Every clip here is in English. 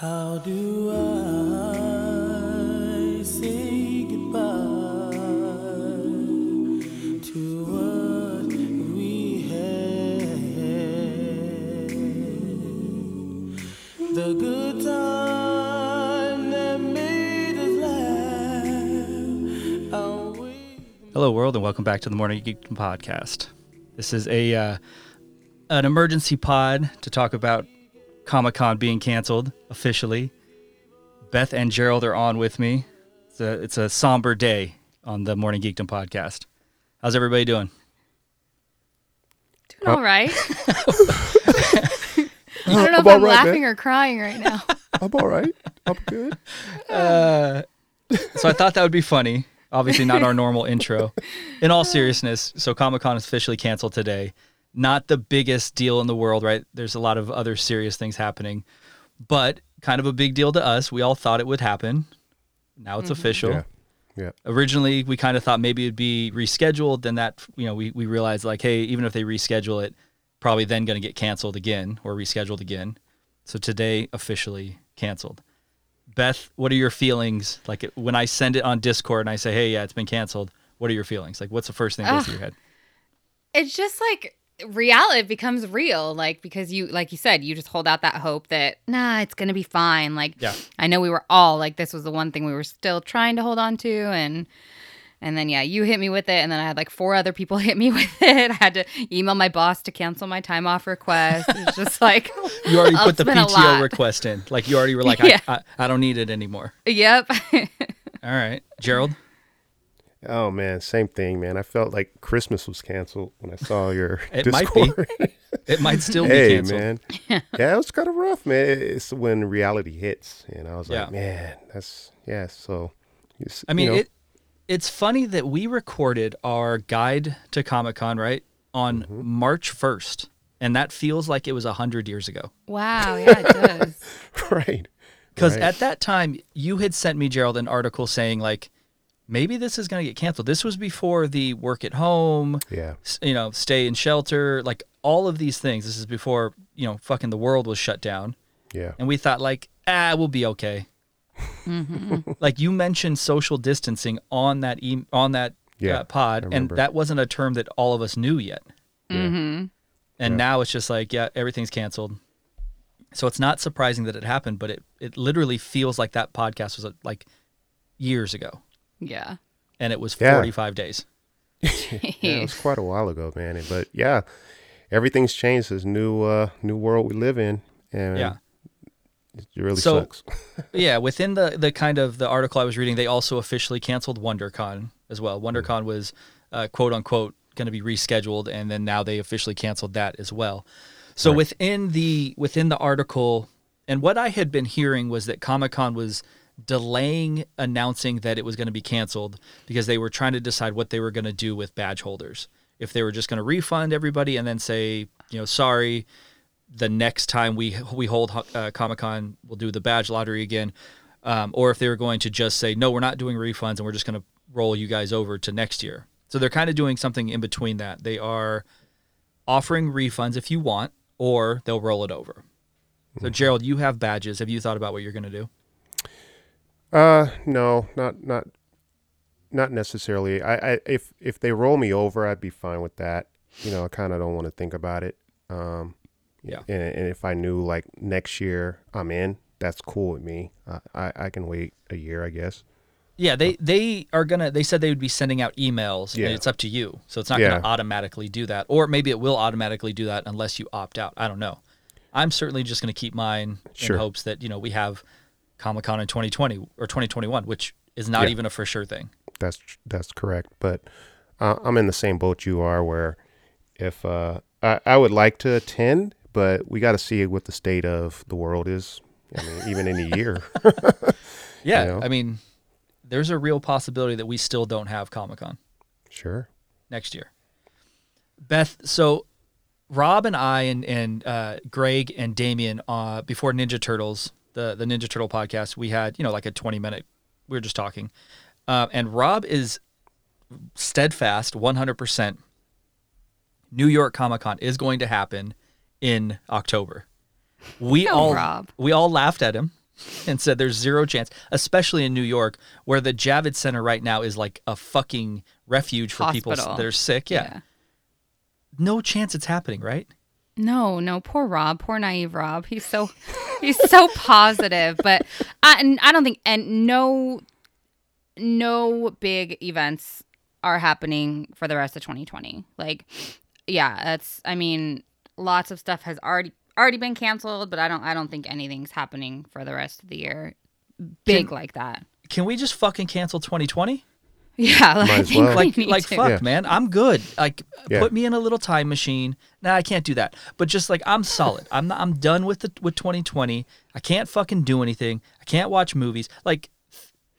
How do I say goodbye to what we had? The good time that made us laugh. Hello, world, and welcome back to the Morning Geek podcast. This is a uh, an emergency pod to talk about Comic Con being canceled officially. Beth and Jerald are on with me. It's a it's a somber day on the Morning Geekdom podcast. How's everybody doing? Doing all right. I don't know I'm if I'm all right, laughing man. or crying right now. I'm all right. I'm good. Uh, so I thought that would be funny. Obviously, not our normal intro. In all seriousness, so Comic Con is officially canceled today. Not the biggest deal in the world, right? There's a lot of other serious things happening, but kind of a big deal to us. We all thought it would happen. Now it's mm-hmm. official. Yeah. Yeah. Originally, we kind of thought maybe it'd be rescheduled. Then that, you know, we, we realized like, hey, even if they reschedule it, probably then going to get canceled again or rescheduled again. So today, officially canceled. Beth, what are your feelings? Like when I send it on Discord and I say, hey, yeah, it's been canceled. What are your feelings? Like, what's the first thing that goes through your head? It's just like reality becomes real, like because you, like you said, you just hold out that hope that nah, it's gonna be fine. Like Yeah. I know we were all like this was the one thing we were still trying to hold on to, and and then yeah, you hit me with it, and then I had like four other people hit me with it. I had to email my boss to cancel my time off request. It's just like You already put the it's been a PTO request in. Like you already were like, Yeah. I, I, I don't need it anymore. yep. All right. Jerald? Oh man, same thing, man. I felt like Christmas was canceled when I saw your It might be. Discord. It might still be hey canceled. man. yeah, it was kind of rough, man. It's when reality hits, and I was Yeah. like, man, that's yeah. So, you s- I mean, you know, it. It's funny that we recorded our guide to Comic Con right on Mm-hmm. March first, and that feels like it was a hundred years ago. wow. Yeah, it does. right. Because Right. at that time, you had sent me Jerald an article saying like, maybe this is going to get canceled. This was before the work at home, Yeah. you know, stay in shelter, like all of these things. This is before you know, fucking the world was shut down, Yeah. and we thought like, ah, we'll be okay. like you mentioned social distancing on that e- on that Yeah, uh, pod, and that wasn't a term that all of us knew yet. mm-hmm. And Yeah. now it's just like, yeah, everything's canceled. So it's not surprising that it happened, but it, it literally feels like that podcast was uh, like years ago, Yeah. and it was Yeah. 45 days. Yeah, it was quite a while ago, man. But yeah, everything's changed. This new uh new world we live in, and Yeah. it really So- sucks. yeah, within the the kind of the article I was reading, they also officially canceled WonderCon as well. WonderCon was uh, quote unquote going to be rescheduled, and then now they officially canceled that as well. So Right. within the within the article, and what I had been hearing was that Comic Con was delaying announcing that it was going to be canceled because they were trying to decide what they were going to do with badge holders. If they were just going to refund everybody and then say, you know, sorry, the next time we we hold uh, Comic Con, we'll do the badge lottery again, um, or if they were going to just say, no, we're not doing refunds and we're just going to roll you guys over to next year. So they're kind of doing something in between that. They are offering refunds if you want, or they'll roll it over. So Jerald, you have badges. Have you thought about what you're going to do? Uh, no, not not not necessarily. I, I if if they roll me over, I'd be fine with that. You know, I kind of don't want to think about it. Um, Yeah. And, and if I knew like next year I'm in, that's cool with me. Uh, I I can wait a year, I guess. Yeah, they they are gonna. They said they would be sending out emails. Yeah. And it's up to you. So it's not Yeah. gonna automatically do that, or maybe it will automatically do that unless you opt out. I don't know. I'm certainly just gonna keep mine Sure. in hopes that you know we have Comic Con in 2020 or 2021, which is not Yeah. even a for sure thing. That's that's correct. But uh, I'm in the same boat you are, where if uh, I I would like to attend, but we got to see what the state of the world is. I mean, even in a year. Yeah, know? I mean, there's a real possibility that we still don't have Comic Con. sure. next year. Beth, so Rob and I and and uh, Greg and Damien uh, before Ninja Turtles, the the Ninja Turtle podcast, we had you know like a twenty minute. We were just talking, uh, and Rob is steadfast, one hundred percent. New York Comic Con is going to happen in October. We Go, all Rob. we all laughed at him and said there's zero chance, especially in New York, where the Javits Center right now is like a fucking refuge for people Hospital. that are sick. Yeah. no chance it's happening, right? No, no, poor Rob, poor naive Rob. He's so he's so positive, but I, and I don't think and no no big events are happening for the rest of 2020. Like yeah, that's I mean, lots of stuff has already already been canceled, but I don't I don't think anything's happening for the rest of the year big Can- like that. Can we just fucking cancel 2020? Yeah, like, Might as well. like need like to. fuck Yeah. man i'm good. Like Yeah. put me in a little time machine. Nah i can't do that. But just like i'm solid. I'm not, i'm done with the with 2020 i can't fucking do anything. I can't watch movies. Like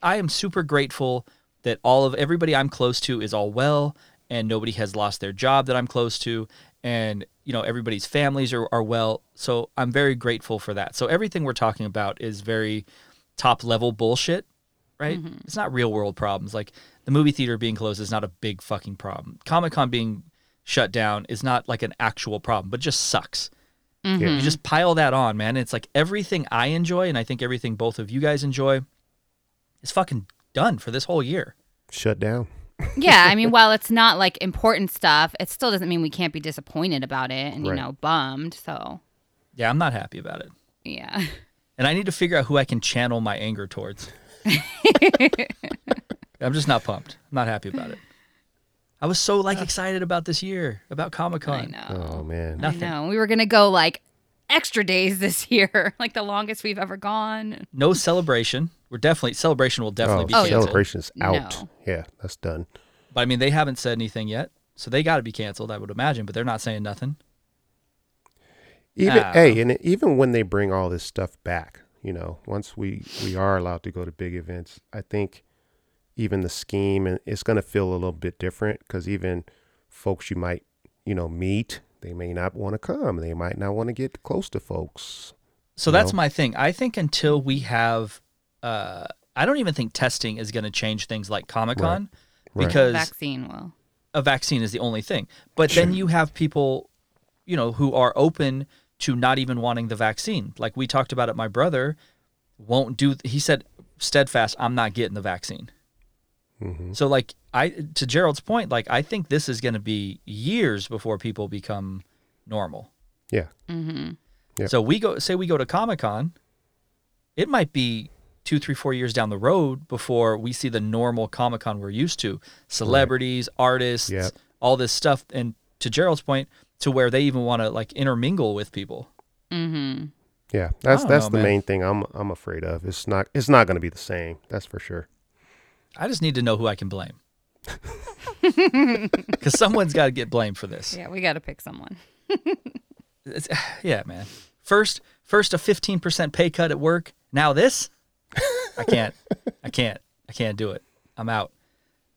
i am super grateful that all of everybody i'm close to is all well and nobody has lost their job that i'm close to and you know everybody's families are, are well. So i'm very grateful for that. So everything we're talking about is very top level bullshit right? It's not real world problems. Like the movie theater being closed is not a big fucking problem. Comic Con being shut down is not like an actual problem, but just sucks. Mm-hmm. You just pile that on, man. It's like everything I enjoy, and I think everything both of you guys enjoy, is fucking done for this whole year. Shut down. yeah, I mean, while it's not like important stuff, it still doesn't mean we can't be disappointed about it and you know bummed. So Yeah, I'm not happy about it. yeah, And I need to figure out who I can channel my anger towards. I'm just not pumped. I'm not happy about it. I was so like excited about this year, about Comic I Con. know. Oh man. Nothing. I know. We were gonna go like extra days this year, like the longest we've ever gone. No celebration. We're definitely celebration will definitely oh, be Oh, yeah. canceled. celebration's out. No. Yeah, that's done. But I mean, they haven't said anything yet, so they got to be canceled. I would imagine, but they're not saying nothing. Even Ah. hey, and even when they bring all this stuff back, you know, once we we are allowed to go to big events, I think even the scheme and it's going to feel a little bit different because even folks you might you know meet, they may not want to come. They might not want to get close to folks. So that's know? my thing. I think until we have, uh, I don't even think testing is going to change things like Comic Con Right. because Vaccine will. a vaccine is the only thing. But then you have people, you know, who are open to not even wanting the vaccine. Like we talked about it. My brother won't do. He said steadfast, I'm not getting the vaccine. hmm So like I to Jerald's point, like I think this is going to be years before people become normal. Yeah. Mm-hmm. Yep. So we go say we go to Comic Con, it might be two, three, four years down the road before we see the normal Comic Con we're used to. Celebrities, artists, Yep. all this stuff. And to Jerald's point, to where they even want to like intermingle with people. Mm-hmm. Yeah, that's that's know, the man. main thing I'm I'm afraid of. It's not it's not going to be the same. That's for sure. I just need to know who I can blame. Because someone's got to get blamed for this. Yeah, we got to pick someone. It's, yeah, man. First, first a fifteen percent pay cut at work. Now this, I can't, I can't, I can't do it. I'm out.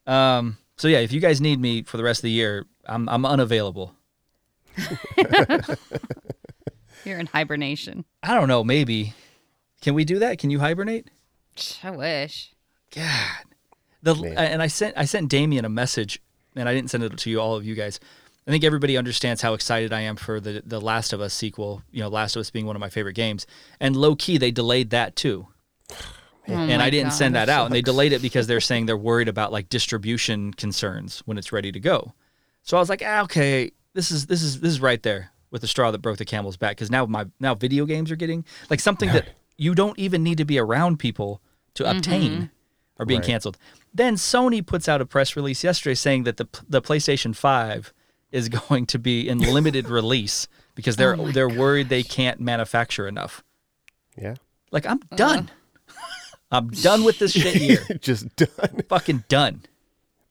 Um. So yeah, if you guys need me for the rest of the year, I'm I'm unavailable. You're in hibernation. I don't know. Maybe. Can we do that? Can you hibernate? I wish. God. The Man. and I sent I sent Damien a message, and I didn't send it to you, all of you guys. I think everybody understands how excited I am for the the Last of Us sequel. You know, Last of Us being one of my favorite games, and low key they delayed that too. Oh and I didn't God. send that out, and they delayed it because they're saying they're worried about like distribution concerns when it's ready to go. So I was like, ah, okay, this is this is this is right there with the straw that broke the camel's back because now my now video games are getting like something that you don't even need to be around people to obtain are being Right. canceled. Then Sony puts out a press release yesterday saying that the the PlayStation 5 is going to be in limited release because they're Oh they're worried they can't manufacture enough. Yeah. Like I'm done. I'm done with this shit year. Just done. Fucking done.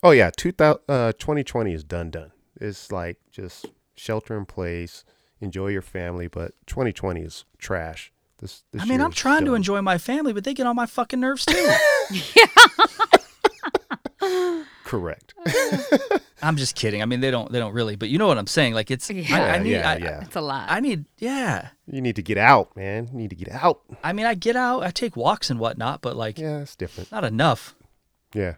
Oh yeah, 2000, uh, 2020 is done done. It's like just shelter in place, enjoy your family, but 2020 is trash. This, this I mean, I'm is trying to enjoy my family, but they get on my fucking nerves too. yeah. Correct. I'm just kidding. I mean, they don't they don't really, but you know what I'm saying. Like it's I, I Yeah, need yeah, I, yeah. It's a lot. I need yeah. You need to get out, man. You need to get out. I mean, I get out, I take walks and whatnot, but like Yeah, it's different. not enough. Yeah.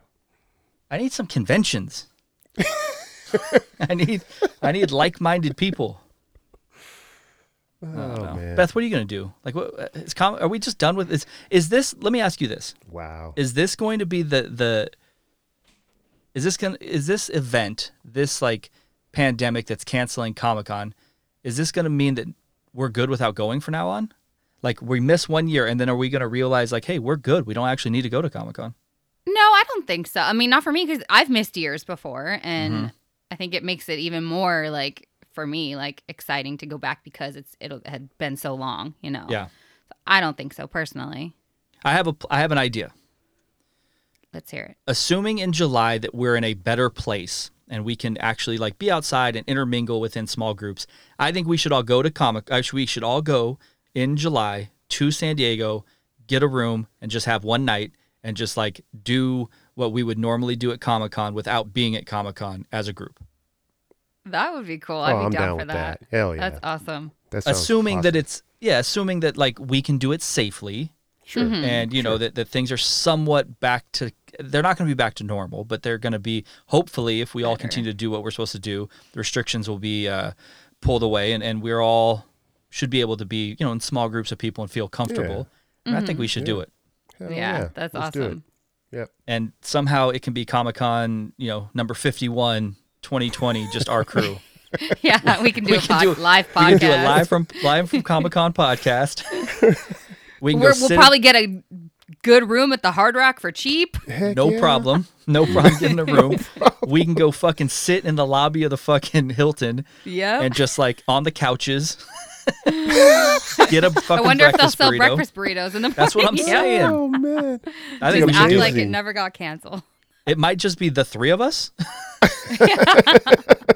I need some conventions. I need I need like-minded people. I Oh, man. Beth, what are you going to do? Like, what is com- are we just done with this? Is this? Let me ask you this: Wow. Is this going to be the the? Is this going? to Is this event this like pandemic that's canceling Comic Con? Is this going to mean that we're good without going from now on? Like we miss one year, and then are we going to realize like, hey, we're good. We don't actually need to go to Comic Con. No, I don't think so. I mean, not for me because I've missed years before, and Mm-hmm. I think it makes it even more like for me like exciting to go back because it's it had been so long. You know. Yeah, I don't think so personally. I have a I have an idea. Let's hear it. assuming in July that we're in a better place and we can actually like be outside and intermingle within small groups, I think we should all go to comic. Actually, we should all go in July to San Diego, get a room, and just have one night and just like do what we would normally do at Comic Con without being at Comic Con as a group. That would be cool. I'd oh, be I'm down, down for with that. that. Hell yeah. That's awesome. That sounds assuming that it's yeah, assuming that like we can do it safely sure. Mm-hmm. and you know that, that things are somewhat back to they're not going to be back to normal but they're going to be hopefully if we all continue to do what we're supposed to do the restrictions will be uh, pulled away and, and we're all should be able to be you know in small groups of people and feel comfortable and i think we should do it Hell yeah, that's Let's awesome. Yep. and somehow it can be comic-con you know number 51 2020 just our crew yeah, we can do We a can pod- do- live podcast. we podcast. can do it live from live from comic-con podcast we can We're, go we'll sit probably get a good room at the Hard Rock for cheap. Heck No yeah. problem. No problem getting a room. we can go fucking sit in the lobby of the fucking Hilton Yep. and just like on the couches. get a I fucking wonder if they'll sell burrito. breakfast burritos in the morning. That's what I'm saying. Oh man. I think we Just act do like it. it never got canceled. It might just be the three of us.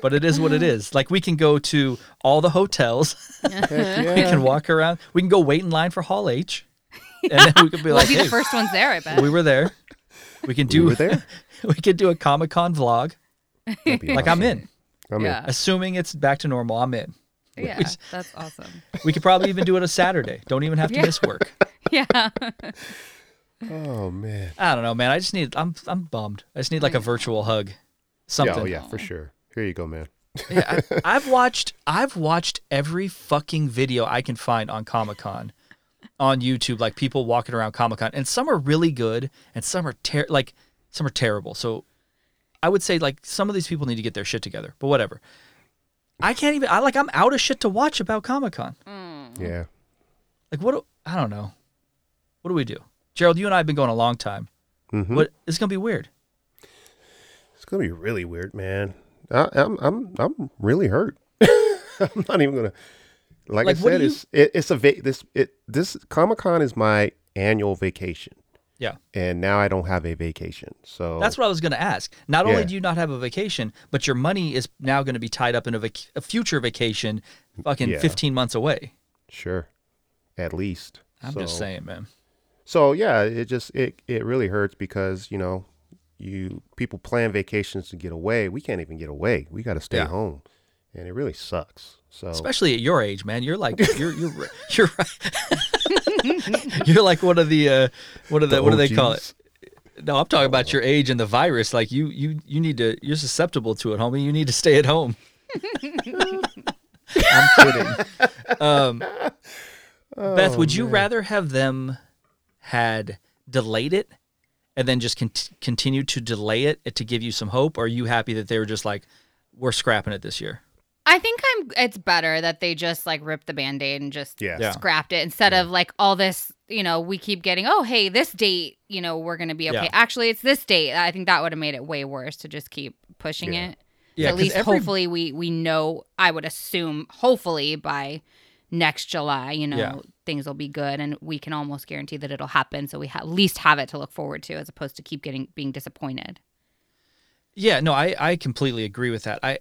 but it is what it is. Like we can go to all the hotels. Heck we can walk around. We can go wait in line for Hall H. And then we could be We'll like, be hey, the first ones there, I bet. we were there. We can do We were there. we could do a Comic Con vlog. That'd be Like I'm in. I'm yeah. Assuming it's back to normal, I'm in. Yeah. Which- That's awesome. We could probably even do it a Saturday. Don't even have to Yeah. miss work. Yeah. Oh man. I don't know, man. I just need. I'm I'm bummed. I just need like a virtual hug, Yeah, oh, something. oh yeah, for sure. Here you go, man. Yeah, I, I've watched. I've watched every fucking video I can find on Comic Con, on YouTube. Like people walking around Comic Con, and some are really good, and some are ter- like some are terrible. So, I would say like some of these people need to get their shit together. But whatever. I can't even. I like. I'm out of shit to watch about Comic Con. Yeah. Like what? do- I don't know. What do we do, Jerald? You and I have been going a long time. Mhm. What? It's gonna be weird. It's gonna be really weird, man. I, I'm I'm I'm really hurt. I'm not even gonna. Like, Like, I said, you- it's it, it's a va- this it this Comic Con is my annual vacation, Yeah. and now I don't have a vacation. So That's what I was going to ask. Not only Yeah. do you not have a vacation, but your money is now going to be tied up in a, vac- a future vacation, fucking Yeah. 15 months away. sure, at least. I'm just saying, man. So yeah, it just it it really hurts because you know you people plan vacations to get away. We can't even get away. We got to stay Yeah. home, and it really sucks. So Especially at your age, man. You're like you're you're you're right. you're like one of the uh, what are the, The what do they call it? No, I'm talking about your age and the virus. Like you you you need to you're susceptible to it, homie. You need to stay at home. I'm kidding. Um, Beth, would you rather have them had delayed it and then just con- continue to delay it to give you some hope? Or are you happy that they were just like, we're scrapping it this year? I think I'm it's better that they just like ripped the band-aid and just Yeah. Yeah. scrapped it instead of like all this, you know, we keep getting, oh hey, this date, you know, we're gonna be okay. Yeah. Actually it's this date. I think that would have made it way worse to just keep pushing Yeah. it. Yeah, at 'cause least every- hopefully we we know I would assume hopefully by next July, you know, Yeah. things will be good and we can almost guarantee that it'll happen so we ha- at least have it to look forward to as opposed to keep getting being disappointed. Yeah, no, I, I completely agree with that. I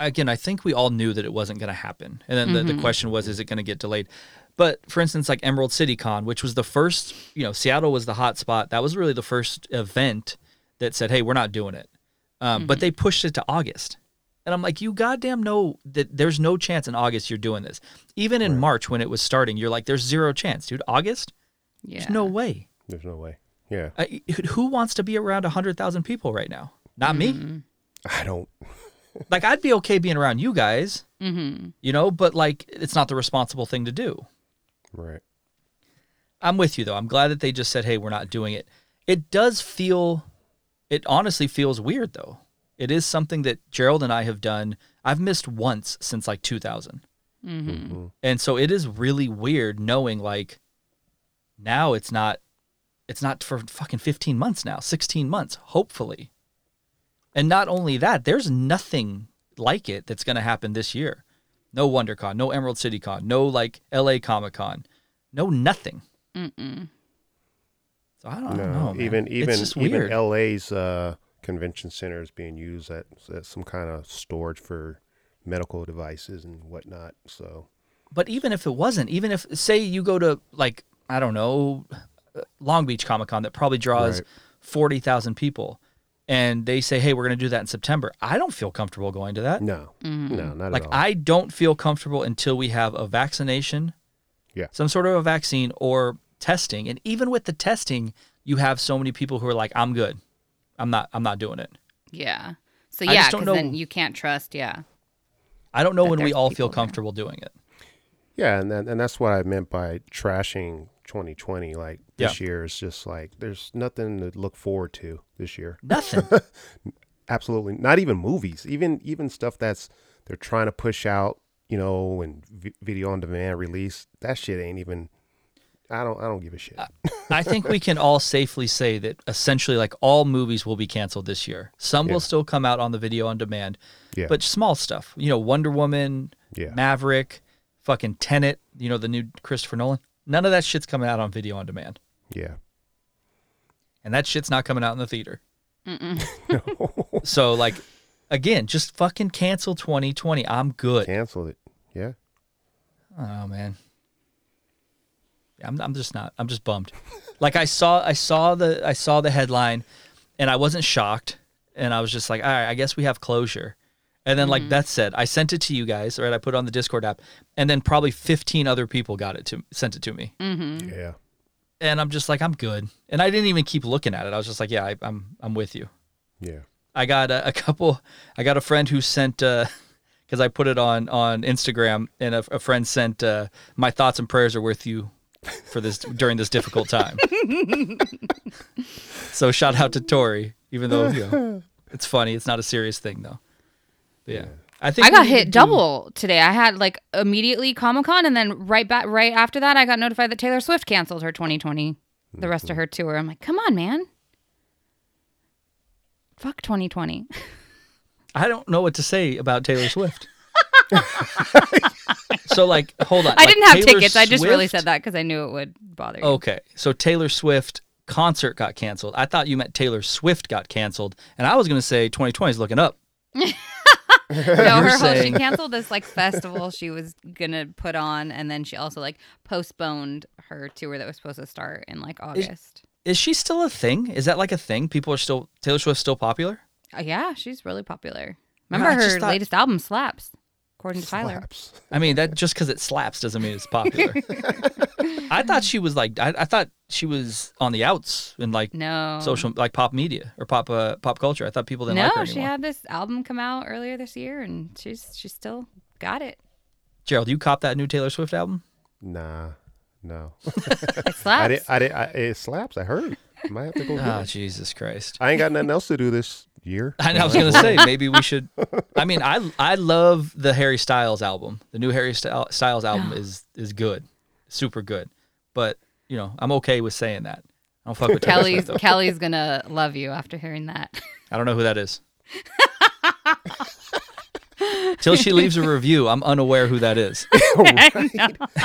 again, I think we all knew that it wasn't going to happen, and then the, the mm-hmm. question was, is it going to get delayed? But for instance, like Emerald City Con, which was the first, you know, Seattle was the hot spot. That was really the first event that said, "Hey, we're not doing it," um, but mm-hmm. they pushed it to August. And I'm like, you goddamn know that there's no chance in August you're doing this. Even in March when it was starting, you're like, there's zero chance, dude. August? Yeah. There's no way. There's no way. Yeah. I, who wants to be around 100,000 people right now? Not me. Mm-hmm. I don't. like I'd be okay being around you guys, Mm-hmm. you know, but like it's not the responsible thing to do. Right. I'm with you though. I'm glad that they just said, "Hey, we're not doing it." It does feel it honestly feels weird though. It is something that Jerald and I have done. I've missed once since like 2000. Mm-hmm. And so it is really weird knowing like now it's not it's not for fucking 15 months now, 16 months, hopefully. And not only that, there's nothing like it that's going to happen this year. No WonderCon, no Emerald City Con, no like LA Comic Con, no nothing. Mm-mm. So I don't, I don't No, know. man. even even it's just even weird. LA's uh, convention center is being used at, as some kind of storage for medical devices and whatnot. So But even if it wasn't, even if say you go to like I don't know, uh, Long Beach Comic Con that probably draws Right. forty thousand people, and they say, "Hey, we're going to do that in September," I don't feel comfortable going to that. no, Mm-hmm. no, not Like at all. I don't feel comfortable until we have a vaccination, Yeah. some sort of a vaccine or testing, and even with the testing, you have so many people who are like, "I'm good, I'm not, I'm not doing it." Yeah. So yeah, because then you can't trust. Yeah. I don't know when we all people feel there. comfortable doing it. yeah, and that, and that's what I meant by trashing 2020. Like this Yeah. year is just like there's nothing to look forward to this year. Nothing. Absolutely, not even movies. Even even stuff that's they're trying to push out, you know, and vi- video on demand release. That shit ain't even. I don't. I don't give a shit. Uh, I think we can all safely say that essentially, like all movies will be canceled this year. Some Yeah. will still come out on the video on demand, yeah. but small stuff. You know, Wonder Woman, yeah. Maverick, fucking Tenet. You know, the new Christopher Nolan. None of that shit's coming out on video on demand, yeah. and that shit's not coming out in the theater. so, like, again, just fucking cancel 2020. I'm good. Canceled it. Yeah. Oh man. I'm I'm just not I'm just bummed. like I saw I saw the I saw the headline and I wasn't shocked and I was just like, all right, I guess we have closure. And then like Beth said, I sent it to you guys, right? I put it on the Discord app, and then probably 15 other people got it to sent it to me. Mm-hmm. Yeah. And I'm just like, I'm good. And I didn't even keep looking at it. I was just like, yeah, I, I'm I'm with you. Yeah. I got a, a couple. I got a friend who sent because I put it on on Instagram, and a, a friend sent uh, my thoughts and prayers are with you for this during this difficult time. so shout out to Tori, even though you know, it's funny. It's not a serious thing though. But yeah, I think I got need to hit do- double today. I had like immediately Comic Con, and then right back, right after that, I got notified that Taylor Swift canceled her 2020, the rest of mm-hmm. her tour. I'm like, come on, man. Fuck 2020. I don't know what to say about Taylor Swift. so like, hold on. I like, didn't have Taylor tickets. I just really said that because I knew it would bother you. Okay, so Taylor Swift concert got canceled. I thought you meant Taylor Swift got canceled, and I was going to say 2020 is looking up. no, her whole, she canceled this like festival she was gonna put on, and then she also like postponed her tour that was supposed to start in like August. Is she still a thing? Is that like a thing? People are still Taylor Swift's still popular? Uh, yeah, she's really popular. Remember just her thought- latest album slaps, according to Tyler. Slaps. I mean, that just because it slaps doesn't mean it's popular. I thought she was like I, I thought she was on the outs in like No, social like pop media or pop uh, pop culture. I thought people didn't like her no, anymore. she had this album come out earlier this year, and she's she's still got it. Jerald, you cop that new Taylor Swift album? Nah. No. It slaps. I slaps. did. I did. I, it slaps. I heard. Might have to go. Ah, it. Jesus Christ. I ain't got nothing else to do this year. I, know, I was gonna say maybe we should. I mean, I I love the Harry Styles album. The new Harry Styles album is is good, super good. But you know, I'm okay with saying that. I don't fuck with Taylor Kelly's Swift. Kelly's gonna love you after hearing that. I don't know who that is. Till she leaves a review, I'm unaware who that is. Where's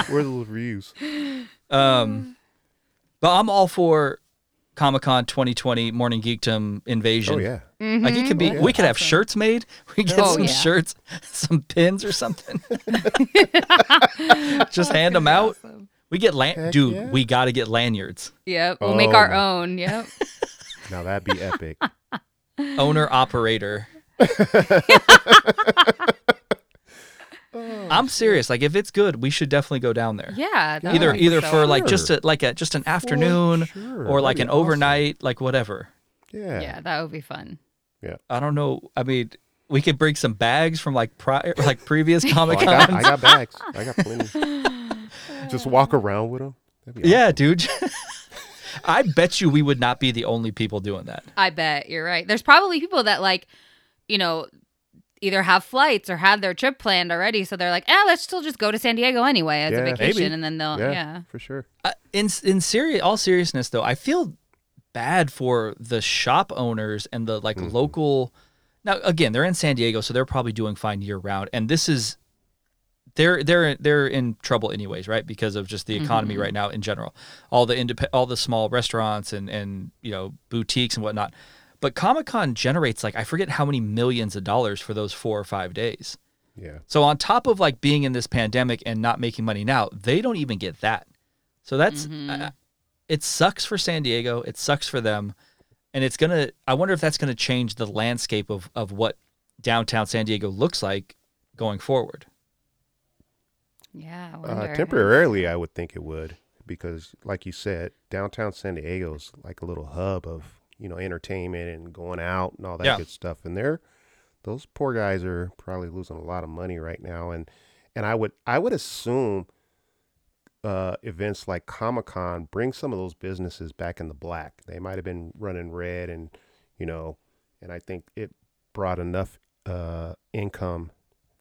the reviews? Um, but I'm all for Comic Con 2020 Morning Geekdom Invasion. Oh yeah. Like it could be, Oh, yeah. we could have shirts made. We get Oh, some yeah. shirts, some pins or something. Just hand them out. We get lan- Heck dude. yeah. We got to get lanyards. Yep, we'll make our Oh. own. Yep. Now that'd be epic. Owner operator. Oh, I'm serious. Like if it's good, we should definitely go down there. Yeah. either would either so for like just a, like a just an afternoon sure. or like an awesome. overnight, like whatever. Yeah. Yeah, that would be fun. Yeah. I don't know. I mean, we could bring some bags from like prior, like previous Comic Oh, I I got bags. I got plenty. Just walk around with them. yeah, dude. I bet you we would not be the only people doing that. I bet you're right. There's probably people that like, you know, either have flights or have their trip planned already, so they're like, "Ah, let's still just go to San Diego anyway as a vacation," Maybe. and then they'll, Yeah, yeah. for sure. Uh, in in serious, all seriousness though, I feel bad for the shop owners and the like local. Now again, they're in San Diego, so they're probably doing fine year round. And this is they're they're they're in trouble anyways, right? Because of just the economy right now in general. All the indep- all the small restaurants and and you know boutiques and whatnot. But Comic Con generates like I forget how many millions of dollars for those four or five days. Yeah. So on top of like being in this pandemic and not making money now, they don't even get that. So that's uh, it sucks for San Diego. It sucks for them, and it's gonna. I wonder if that's gonna change the landscape of of what downtown San Diego looks like going forward. Yeah, I Uh, temporarily, I would think it would because, like you said, downtown San Diego is like a little hub of you know entertainment and going out and all that Yeah. good stuff. And they're those poor guys are probably losing a lot of money right now. And and I would I would assume uh, events like Comic Con bring some of those businesses back in the black. They might have been running red, and you know, and I think it brought enough uh, income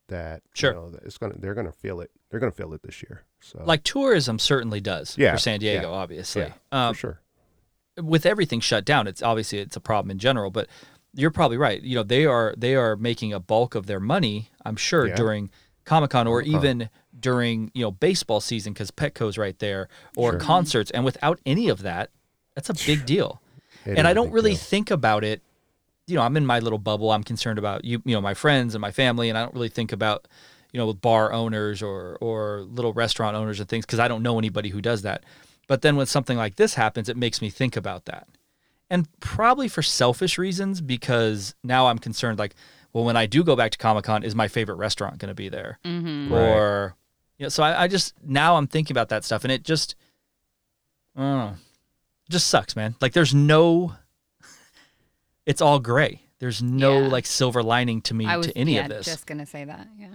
that Sure. you know, that it's gonna they're gonna feel it. They're gonna feel it this year. So Like tourism certainly does Yeah, for San Diego, yeah, obviously. yeah, um, for sure. With everything shut down, it's obviously it's a problem in general. But you're probably right. You know, they are they are making a bulk of their money, I'm sure, Yeah. during Comic Con or even during you know baseball season because Petco's right there or Sure. concerts. And without any of that, that's a big deal. It and I don't really deal. think about it. You know, I'm in my little bubble. I'm concerned about you, you know, my friends and my family, and I don't really think about, you know, bar owners or or little restaurant owners and things because I don't know anybody who does that. But then when something like this happens, it makes me think about that, and probably for selfish reasons because now I'm concerned. Like, well, when I do go back to Comic Con, is my favorite restaurant going to be there? Mm-hmm. Right. Or, you know, so I, I just now I'm thinking about that stuff, and it just, I don't know, just sucks, man. Like, there's no it's all gray. There's no Yeah. like silver lining to me was to any yeah, of this, just gonna say that. Yeah.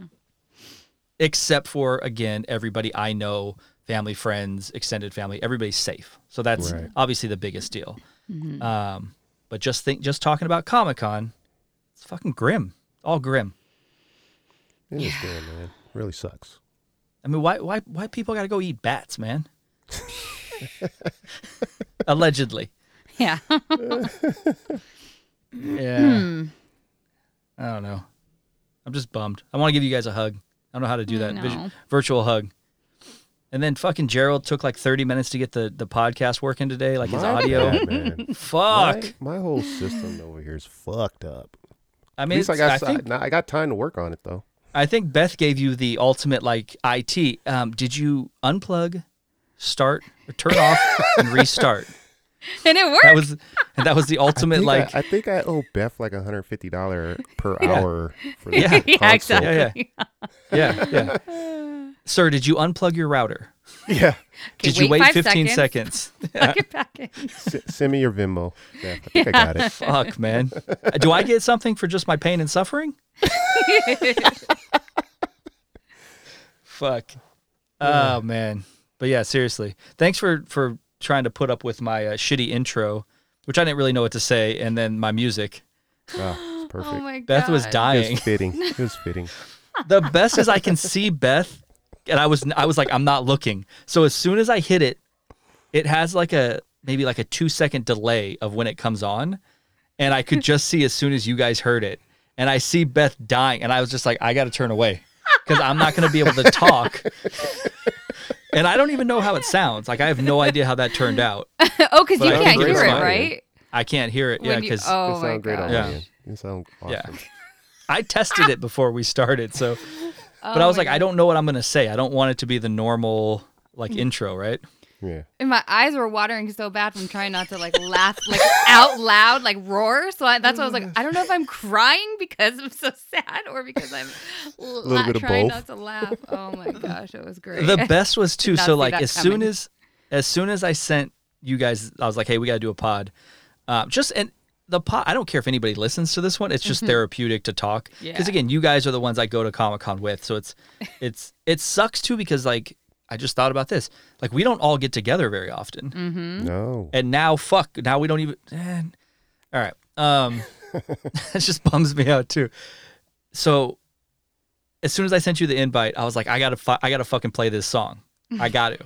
except for again everybody I know, family, friends, extended family, everybody's safe. So that's Right. obviously the biggest deal. Mm-hmm. Um, but just think, just talking about Comic Con, it's fucking grim, all grim. It is good, man. Really sucks. I mean, why, why, why people got to go eat bats, man? Allegedly, Yeah. yeah. Hmm. I don't know. I'm just bummed. I want to give you guys a hug. I don't know how to do that. Vis- virtual hug. And then fucking Jerald took like 30 minutes to get the, the podcast working today, like his My audio. bad, man. Fuck. My, my whole system over here is fucked up. I At mean, least I got I think nah, I got time to work on it though. I think Beth gave you the ultimate like IT. Um, did you unplug, start, or turn off, and restart? and it worked. That was and that was the I ultimate think, like I, I think I owe Beth like $150 per Yeah. hour for the Yeah. console. yeah, exactly. Yeah, yeah, yeah. Sir, did you unplug your router? Yeah. Okay, Did you wait 15 seconds? Plug it back in. S- send me your Venmo. Beth. I think I got it. Fuck, man. Do I get something for just my pain and suffering? Fuck. Oh man. But yeah, seriously. Thanks for for trying to put up with my uh, shitty intro, which I didn't really know what to say, and then my music. Oh, it's perfect. Oh my god. Beth was dying. it was fitting. It was fitting. the best is I can see Beth, and I was I was like I'm not looking. So as soon as I hit it, it has like a maybe like a two second delay of when it comes on, and I could just see as soon as you guys heard it, and I see Beth dying, and I was just like I got to turn away because I'm not going to be able to talk. And I don't even know how it sounds. Like I have no idea how that turned out. oh, because you I can't hear it, right? I can't hear it. Yeah, When you- because oh you my sound great on god. Yeah. my end. You sound awesome. Yeah. I tested it before we started. So, but I was like, I don't know what I'm going to say. I don't want it to be the normal like intro, right? Yeah. And my eyes were watering so bad from trying not to like laugh like out loud, like roar. So I, that's why I was like, I don't know if I'm crying because I'm so sad or because I'm la- bit of trying both. not to laugh. Oh my gosh, it was great. the best was too so like that as soon as as soon as i sent you guys i was like hey we gotta do a pod uh, just and the pot. I don't care if anybody listens to this one. It's just therapeutic to talk. Because Mm-hmm. Yeah. again, you guys are the ones I go to Comic Con with, so it's it's it sucks too because like I just thought about this. Like we don't all get together very often, Mm-hmm. No. and now fuck, now we don't even. eh. All right, um, it just bums me out too. So as soon as I sent you the invite, I was like, I gotta, fu- I gotta fucking play this song. I got to.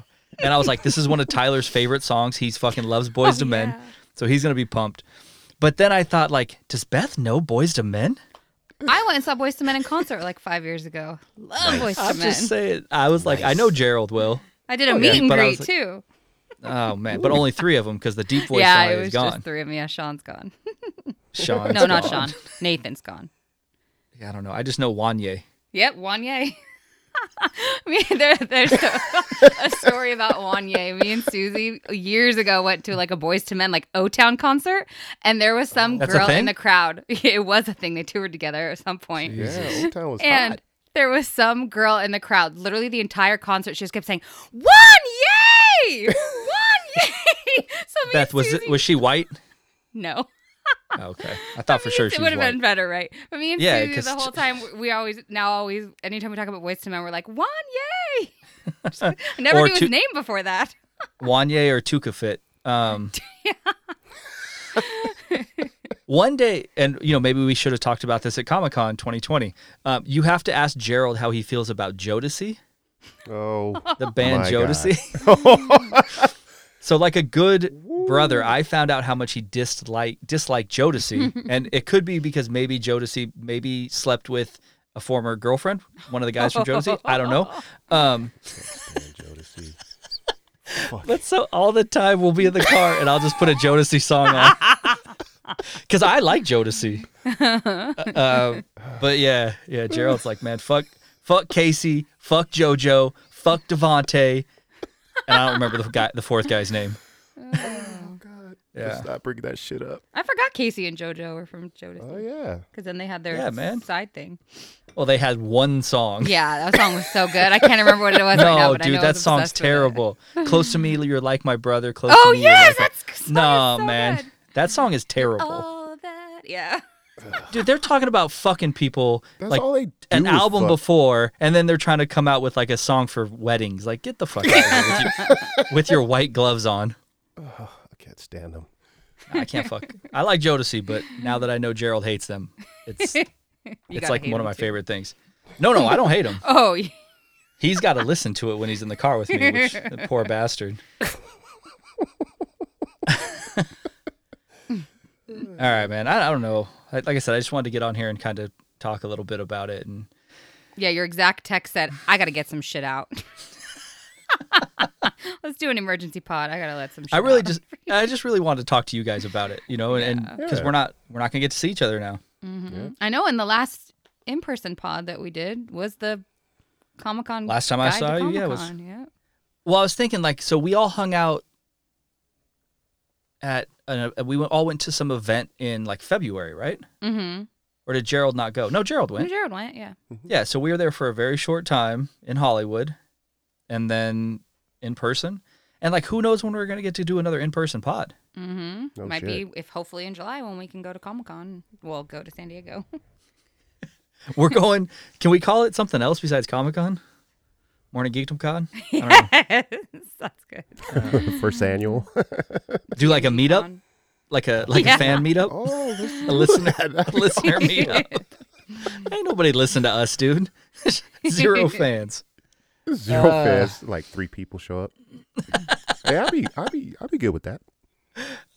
And I was like, this is one of Tyler's favorite songs. He's fucking loves Boyz II Men, yeah. so he's gonna be pumped. But then I thought, like, does Beth know Boyz II Men? I went and saw Boyz II Men in concert like five years ago. Love Boys to I'm Men. just saying. I was like, I know Jerald will. I did a oh, yeah, meet and but I greet was like- too. Oh man, but only three of them because the deep voice yeah, guy it is was gone. just three of them. Yeah, Shawn's gone. Shawn. no, not Shawn. Nathan's gone. Yeah, I don't know. I just know Wanya. Yep, Wanya. I mean, there, there's a, a story about Wanya. Me and Susie years ago went to like a Boyz II Men like O Town concert, and there was some That's girl in the crowd. It was a thing. They toured together at some point. Yeah, Old Town was fun. And hot. there was some girl in the crowd. Literally the entire concert, she just kept saying, "One yay, one yay." So Beth and was it? Was she white? no. Okay, I thought for sure it she would have been better, right? But me and Yeah, Susie, 'cause the whole time, we always, now always, anytime we talk about Boyz II Men, we're like, one, yay! I never Or knew two- his name before that. Wanya or Tukafit. Um, one day, and you know, maybe we should have talked about this at Comic Con 2020. Um, you have to ask Jerald how he feels about Jodeci, Oh, the band My Jodeci. so, like a good brother, I found out how much he disliked disliked Jodeci, and it could be because maybe Jodeci maybe slept with a former girlfriend, one of the guys from Jodeci. I don't know. Um, Jodeci. But so all the time we'll be in the car and I'll just put a Jodeci song on. Cause I like Jodeci. Uh, uh, but yeah, yeah, Jerald's like, man, fuck fuck K-Ci, fuck JoJo, fuck DeVante. And I don't remember the guy the fourth guy's name. Oh God. Yeah. Stop bringing that shit up. I forgot K-Ci and JoJo were from Oh yeah. Because then they had their Yeah, man. side thing. Well, they had one song. Yeah, that song was so good. I can't remember what it was No, right now, but I dude, know I that was song's obsessed with it. terrible. Close to me, you're like my brother. Close Oh to me, you're yes, like that's No, so man. good. That song is terrible. All that, yeah. Dude, they're talking about fucking people That's like all they do an album fuck. before, and then they're trying to come out with like a song for weddings. Like, get the fuck out of here with, you, with your white gloves on. I can't stand them. I can't fuck. I like Jodeci, but now that I know Jerald hates them, it's You like one of my too. favorite things. No, no, I don't hate him. Oh, yeah. He's got to listen to it when he's in the car with me. Which the poor bastard. All right, man. I, I don't know. I- Like I said, I just wanted to get on here and kind of talk a little bit about it and. yeah. Your exact text said, "I got to get some shit out." Let's do an emergency pod. I gotta let some. shit I really out. just I just really wanted to talk to you guys about it, you know, and because Yeah. we're not we're not gonna get to see each other now. Mm-hmm. I know. In the last in-person pod that we did was the Comic Con. Last time I saw you, yeah, it was- yeah. Well, I was thinking like so we all hung out at an, uh, we went, all went to some event in like February, right? Mm-hmm. Or did Jerald not go? No, Jerald went. Jared went. Yeah. Mm-hmm. Yeah, so we were there for a very short time in Hollywood, and then in person, and like who knows when we're gonna get to do another in person pod? Mm-hmm. No Might shit. be if hopefully in July when we can go to Comic Con. We'll go to San Diego. We're going. Can we call it something else besides Comic Con? Morning Geekdom Con? I don't know. yes, that's good. First annual. Do like a meetup, like a like Yeah. a fan meetup. oh, let's a listener, a listener meetup. Ain't nobody listen to us, dude. Zero fans. Zero Uh. fans. Like three people show up. hey, I'll be, I'll be, I'll be good with that.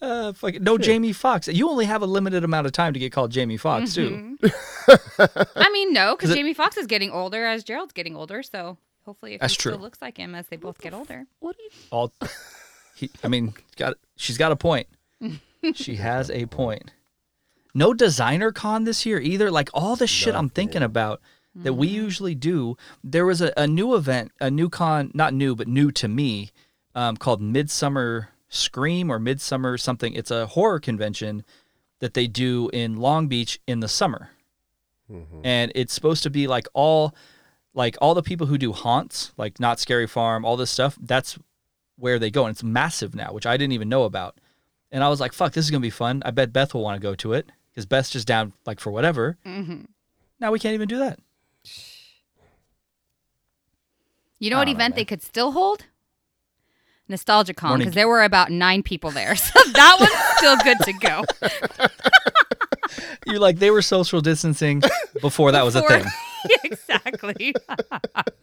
Uh, fuck, no Jamie Foxx. You only have a limited amount of time to get called Jamie Foxx, too. I mean, no, because Jamie Foxx is getting older as Jerald's getting older. So hopefully, if That's he true. still looks like him as they both get older. What? You... All, he, I mean, got she's got a point. She has a point. No designer con this year either. Like all the shit I'm thinking about that we usually do. There was a, a new event, a new con, not new, but new to me, um, called Midsummer Scream or Midsummer something. It's a horror convention that they do in Long Beach in the summer. And it's supposed to be like all like all the people who do haunts, like Knott's Scary Farm, all this stuff, that's where they go. And it's massive now, which I didn't even know about. And I was like, fuck, this is gonna be fun. I bet Beth will want to go to it because Beth's just down like for whatever. Mm-hmm. Now we can't even do that. You know what don't know, event man. they could still hold? Nostalgia Con, because there were about nine people there. So that one's still good to go. You're like they were social distancing before that was a thing, exactly.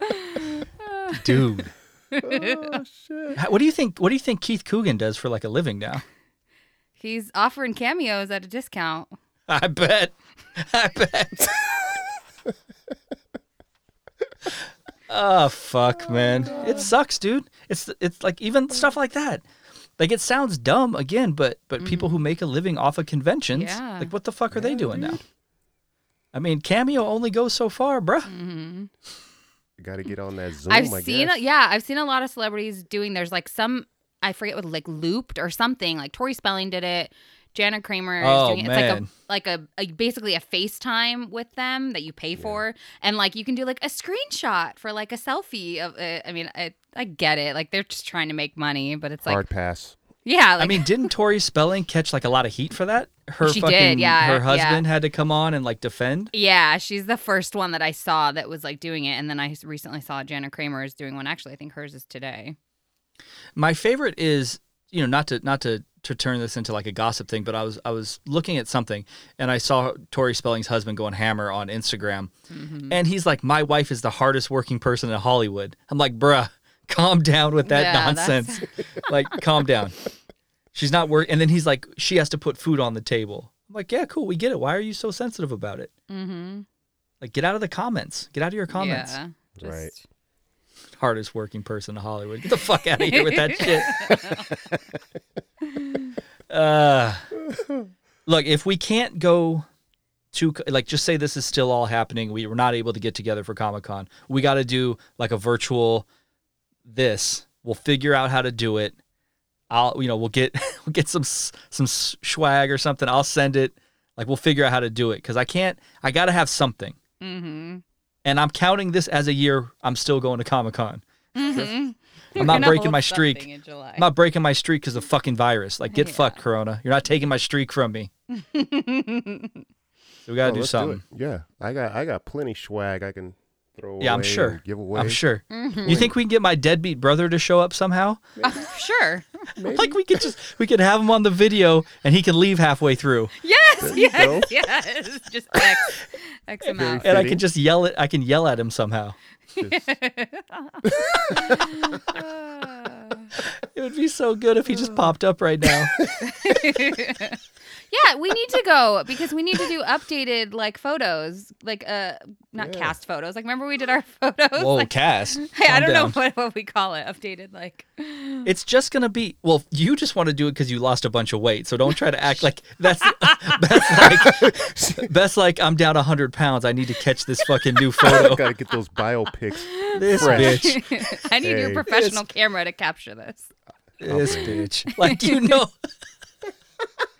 dude. oh shit! What do you think? What do you think Keith Coogan does for like a living now? He's offering cameos at a discount. I bet. I bet. Oh fuck, man! It sucks, dude. It's it's like even stuff like that. Like it sounds dumb again, but but people who make a living off of conventions, Yeah. like what the fuck are they doing now? I mean, Cameo only goes so far, bruh. hmm got to get on that Zoom. I've I seen, guess. yeah, I've seen a lot of celebrities doing. There's like some, I forget what, like Looped or something. Like Tori Spelling did it. Janet Kramer is Oh, doing it. It's like a like a, a basically a FaceTime with them that you pay for, and like you can do like a screenshot for like a selfie of. it. I mean, I I get it. Like they're just trying to make money, but it's like Hard pass. yeah. Like, I mean, didn't Tori Spelling catch like a lot of heat for that? Her She did, fucking yeah, her yeah. husband had to come on and like defend. Yeah, she's the first one that I saw that was like doing it, and then I recently saw Janet Kramer is doing one. Actually, I think hers is today. My favorite is, you know, not to not to to turn this into like a gossip thing, but I was I was looking at something and I saw Tori Spelling's husband going hammer on Instagram, Mm-hmm. and he's like, "My wife is the hardest working person in Hollywood." I'm like, "Bruh, calm down with that Yeah, nonsense. like, calm down. She's not work." And then he's like, "She has to put food on the table." I'm like, "Yeah, cool, we get it. Why are you so sensitive about it? Mm-hmm. Like, get out of the comments. Get out of your comments." Yeah, Right. Hardest working person in Hollywood. Get the fuck out of here with that shit. uh, look, if we can't go to like, just say this is still all happening. We were not able to get together for Comic Con. We got to do like a virtual. This we'll figure out how to do it. I'll you know we'll get we'll get some some swag or something. I'll send it. Like we'll figure out how to do it because I can't. I got to have something Mm-hmm. And I'm counting this as a year I'm still going to Comic Con. Mm-hmm. I'm not breaking my streak. In July. I'm not breaking my streak because of fucking virus. Like, get Yeah. fucked, Corona. You're not taking my streak from me. So we gotta Oh, do something. it. Yeah, I got I got plenty swag I can throw Yeah, I'm sure. Give away. I'm sure. Mhm. You think we can get my deadbeat brother to show up somehow? sure. Maybe. Like we could just we could have him on the video and he can leave halfway through, Yes. Yes. go. Yes. Just X. X him out. and I can just yell it. I can yell at him somehow. Just- It would be so good if he just popped up right now. Yeah, we need to go because we need to do updated like photos, like uh, not Yeah. cast photos. Like remember we did our photos. Whoa, like, Cass. Hey, I calm don't know what, what we call it. Updated, like It's just gonna be well. You just want to do it because you lost a bunch of weight, so don't try to act like that's that's like that's like I'm down hundred pounds. I need to catch this fucking new photo. Gotta get those biopics. this Fresh. bitch, I need your Hey. professional camera to capture this. this bitch. Like you know,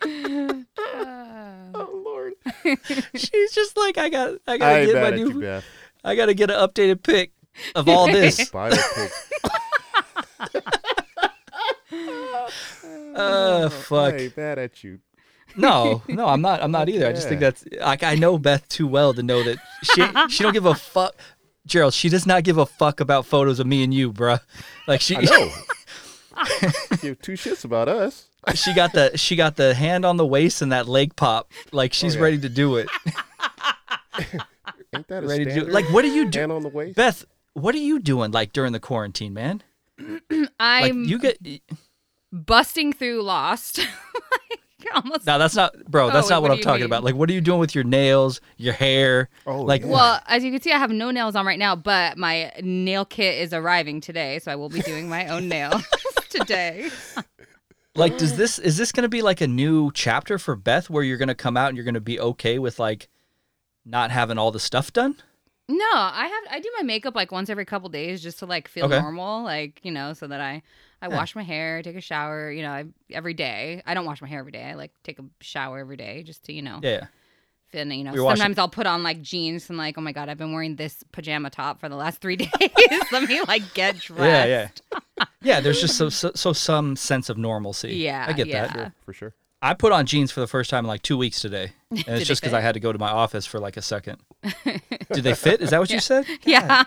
Oh Lord. she's just like I got I gotta I get my mad at you, new I gotta get an updated pic of all this. Biopic. Uh, fuck. I ain't mad at you. No, no, I'm not. I'm not either. I just think that's like I know Beth too well to know that she she don't give a fuck. Jerald, she does not give a fuck about photos of me and you, bruh. Like she I know. Give two shits about us. She got the she got the hand on the waist and that leg pop. Like she's Oh, yeah. ready to do it. Ain't that a ready to do standard? like what are you doing? Hand on the waist. Beth, what are you doing like during the quarantine, man? I'm you get busting through Lost. Like, almost. No, that's not bro, that's Oh, not what what I'm talking mean? about. Like what are you doing with your nails, your hair? Oh, like yeah. Well, as you can see, I have no nails on right now, but my nail kit is arriving today, so I will be doing my own nails today. Like does mm. this is this going to be like a new chapter for Beth where you're going to come out and you're going to be okay with like not having all the stuff done? No, I have I do my makeup like once every couple days just to like feel Okay. normal, like you know, so that I I Yeah. wash my hair, take a shower, you know, I, every day. I don't wash my hair every day. I like take a shower every day just to you know, Yeah. feel, you know. You're washing- Sometimes I'll put on like jeans and like, oh my god, I've been wearing this pajama top for the last three days. Let me like get dressed. Yeah, yeah. Yeah, there's just so, so so some sense of normalcy. Yeah, I get yeah. that. Sure, for sure. I put on jeans for the first time in like two weeks today, and it's just because? I had to go to my office for like a second. Did they fit? Is that what you said? Yeah.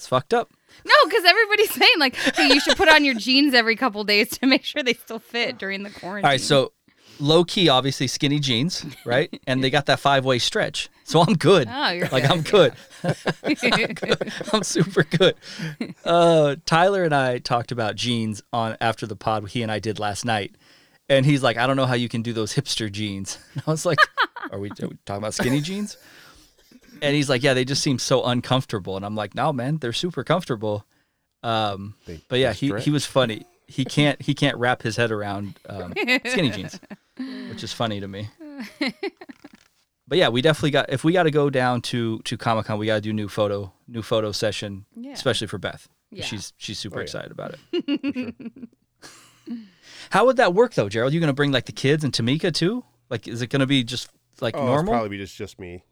It's fucked up. No, because everybody's saying like, hey, you should put on your jeans every couple days to make sure they still fit during the quarantine. All right, so low key, obviously skinny jeans, right? and they got that five way stretch, so I'm good. Oh, you're like good, I'm good. I'm good. I'm super good. Uh, Tyler and I talked about jeans on after the pod he and I did last night, and he's like, I don't know how you can do those hipster jeans. And I was like, Are we, are we talking about skinny jeans? And he's like, Yeah, they just seem so uncomfortable. And I'm like, No, man, they're super comfortable. Um, They- but yeah, he, he was funny. He can't he can't wrap his head around um, skinny jeans, which is funny to me. But yeah, we definitely got if we got to go down to to Comic Con, we got to do new photo new photo session, Yeah. especially for Beth. Yeah. She's she's super Oh, yeah. excited about it. How would that work though, Jerald? You gonna bring like the kids and Tamika too? Like, is it gonna be just like Oh, it's normal? probably be just just me.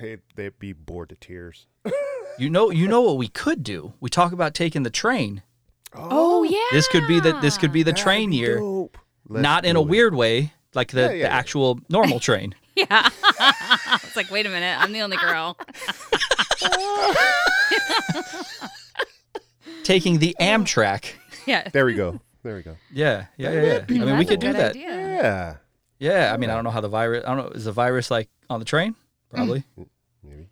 They, they'd be bored to tears. You know, you know what we could do. We talk about taking the train. oh, oh yeah. This could be the this could be the That'd train be year, dope. Let's not in a it. weird way, like the, Yeah, yeah, the yeah. actual normal train. Yeah. it's like, wait a minute, I'm the only girl. taking the Amtrak. Yeah. There we go. There we go. Yeah, yeah, yeah. yeah. I mean, we That's a could do that. idea. Yeah. Yeah, I mean, I don't know how the virus. I don't know. Is the virus like on the train? Probably. Maybe.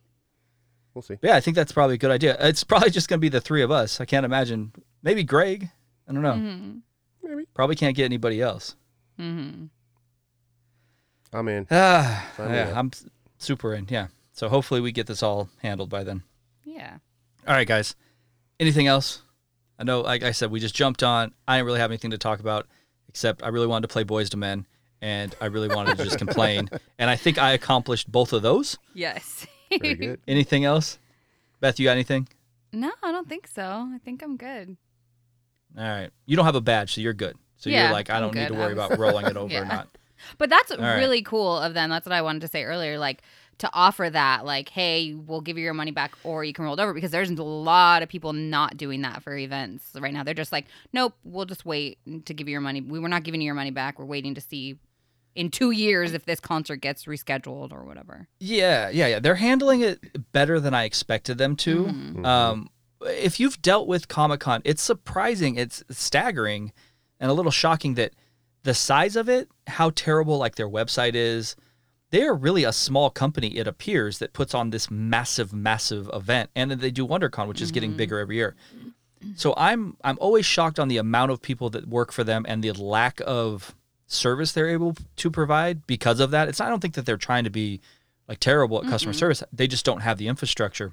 We'll see. yeah, I think that's probably a good idea. It's probably just gonna be the three of us. I can't imagine. Maybe Greg. I don't know. Mm-hmm. Maybe. Probably can't get anybody else. Mm-hmm. I'm in. Ah, Sign me yeah, up. I'm super in. Yeah. So hopefully we get this all handled by then. Yeah. All right, guys. Anything else? I know, like I said, we just jumped on. I didn't really have anything to talk about, except I really wanted to play Boyz II Men, and I really wanted to just complain. And I think I accomplished both of those. Yes. Very good. Anything else? Beth, you got anything? No, I don't think so. I think I'm good. All right. You don't have a badge, so you're good. So Yeah, you're like, I don't need to worry about rolling it over or not. But that's right. really cool of them. That's what I wanted to say earlier. Like to offer that, like, hey, we'll give you your money back or you can roll it over because there's a lot of people not doing that for events right now. They're just like, nope, we'll just wait to give you your money. We were not giving you your money back. We're waiting to see in two years if this concert gets rescheduled or whatever. Yeah, yeah, yeah. They're handling it better than I expected them to. Mm-hmm. Um, if you've dealt with Comic Con, it's surprising, it's staggering, and a little shocking that the size of it, how terrible like their website is. They are really a small company, it appears, that puts on this massive, massive event, and then they do WonderCon, which is getting bigger every year. So I'm I'm always shocked on the amount of people that work for them and the lack of service they're able to provide because of that. It's I don't think that they're trying to be like terrible at customer service. They just don't have the infrastructure.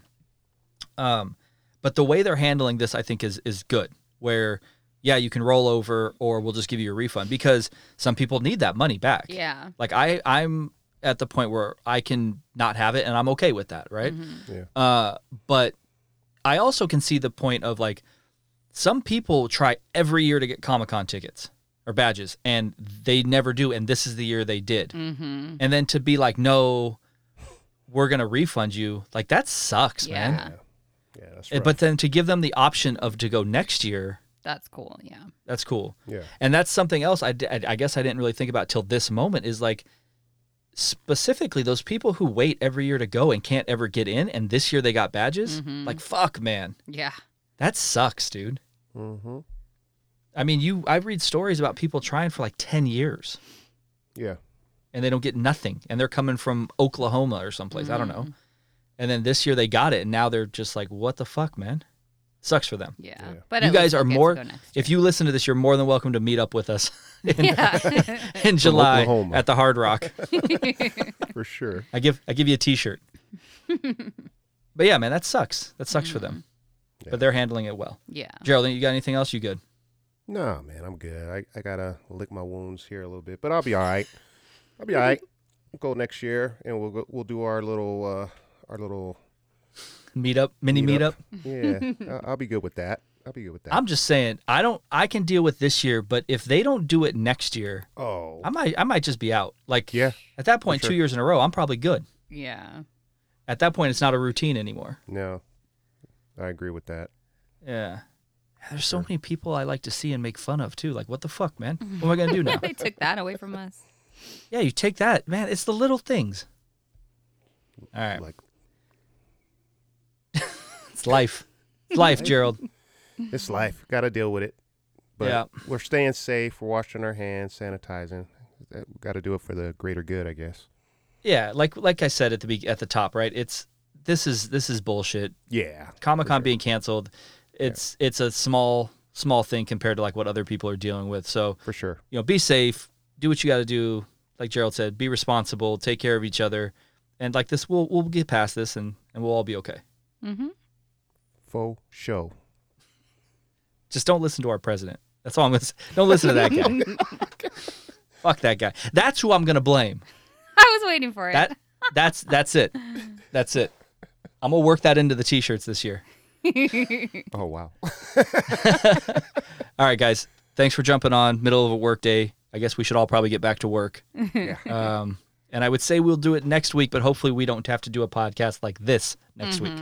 Um, but the way they're handling this, I think, is is good. Where yeah, you can roll over, or we'll just give you a refund because some people need that money back. Yeah. Like I I'm at the point where I can not have it, and I'm okay with that, right? Yeah. Uh, but I also can see the point of like some people try every year to get Comic Con tickets or badges, and they never do. And this is the year they did. Mm-hmm. And then to be like, no, we're gonna refund you, like that sucks, man. Yeah. Yeah. That's right. But then to give them the option of to go next year, That's cool. Yeah. that's cool. yeah. And that's something else I, d- I- I guess I didn't really think about till this moment is like specifically those people who wait every year to go and can't ever get in and this year they got badges. Mhm. Like fuck, man. Yeah. That sucks, dude. Mm-hmm. I mean, you I read stories about people trying for like 10 years Yeah. and they don't get nothing and they're coming from Oklahoma or someplace, I don't know. Mm. And then this year they got it and now they're just like what the fuck, man? Sucks for them. Yeah. Yeah. But you guys are we'll get to more if you listen to this you're more than welcome to meet up with us in, yeah. in July Oklahoma. at the Hard Rock. For sure. I give I give you a T-shirt. but yeah, man, that sucks. That sucks for them. Yeah. But they're handling it well. yeah. Geraldine, you got anything else? You good? No, man, I'm good. I, I gotta lick my wounds here a little bit, but I'll be all right. I'll be all right. We'll go next year, and we'll go, we'll do our little uh, our little Meet up, mini meetup. meet up. up. yeah. I'll, I'll be good with that. I'll be good with that. I'm just saying, I don't. I can deal with this year, but if they don't do it next year, oh, I might. I might just be out. Like, yeah. at that point, sure. two years in a row, I'm probably good. Yeah. At that point, it's not a routine anymore. No, I agree with that. Yeah. There's so many people I like to see and make fun of too. Like, what the fuck, man? What am I gonna do now? they took that away from us. yeah, you take that, man. It's the little things. All right, Like it's life. It's life, Jerald. it's life. Got to deal with it. But Yeah. we're staying safe. We're washing our hands, sanitizing. Got to do it for the greater good, I guess. Yeah, like like I said at the be- at the top, right? It's this is this is bullshit. Yeah. Comic Con being canceled, it's it's a small small thing compared to like what other people are dealing with. So For sure. you know, be safe, do what you got to do. Like Jerald said, be responsible, take care of each other, and like this, we'll we'll get past this, and and we'll all be okay. Mm-hmm. Faux show. Just don't listen to our president. That's all I'm gonna say. Don't listen to that guy. Fuck that guy. That's who I'm gonna blame. I was waiting for it. That that's that's it. That's it. I'm gonna work that into the t-shirts this year. Oh, wow. All right, guys. Thanks for jumping on. Middle of a work day. I guess we should all probably get back to work. Um, and I would say we'll do it next week, but hopefully we don't have to do a podcast like this next week.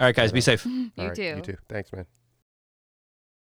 All right, guys. Be safe. you All right, too. You too. Thanks, man.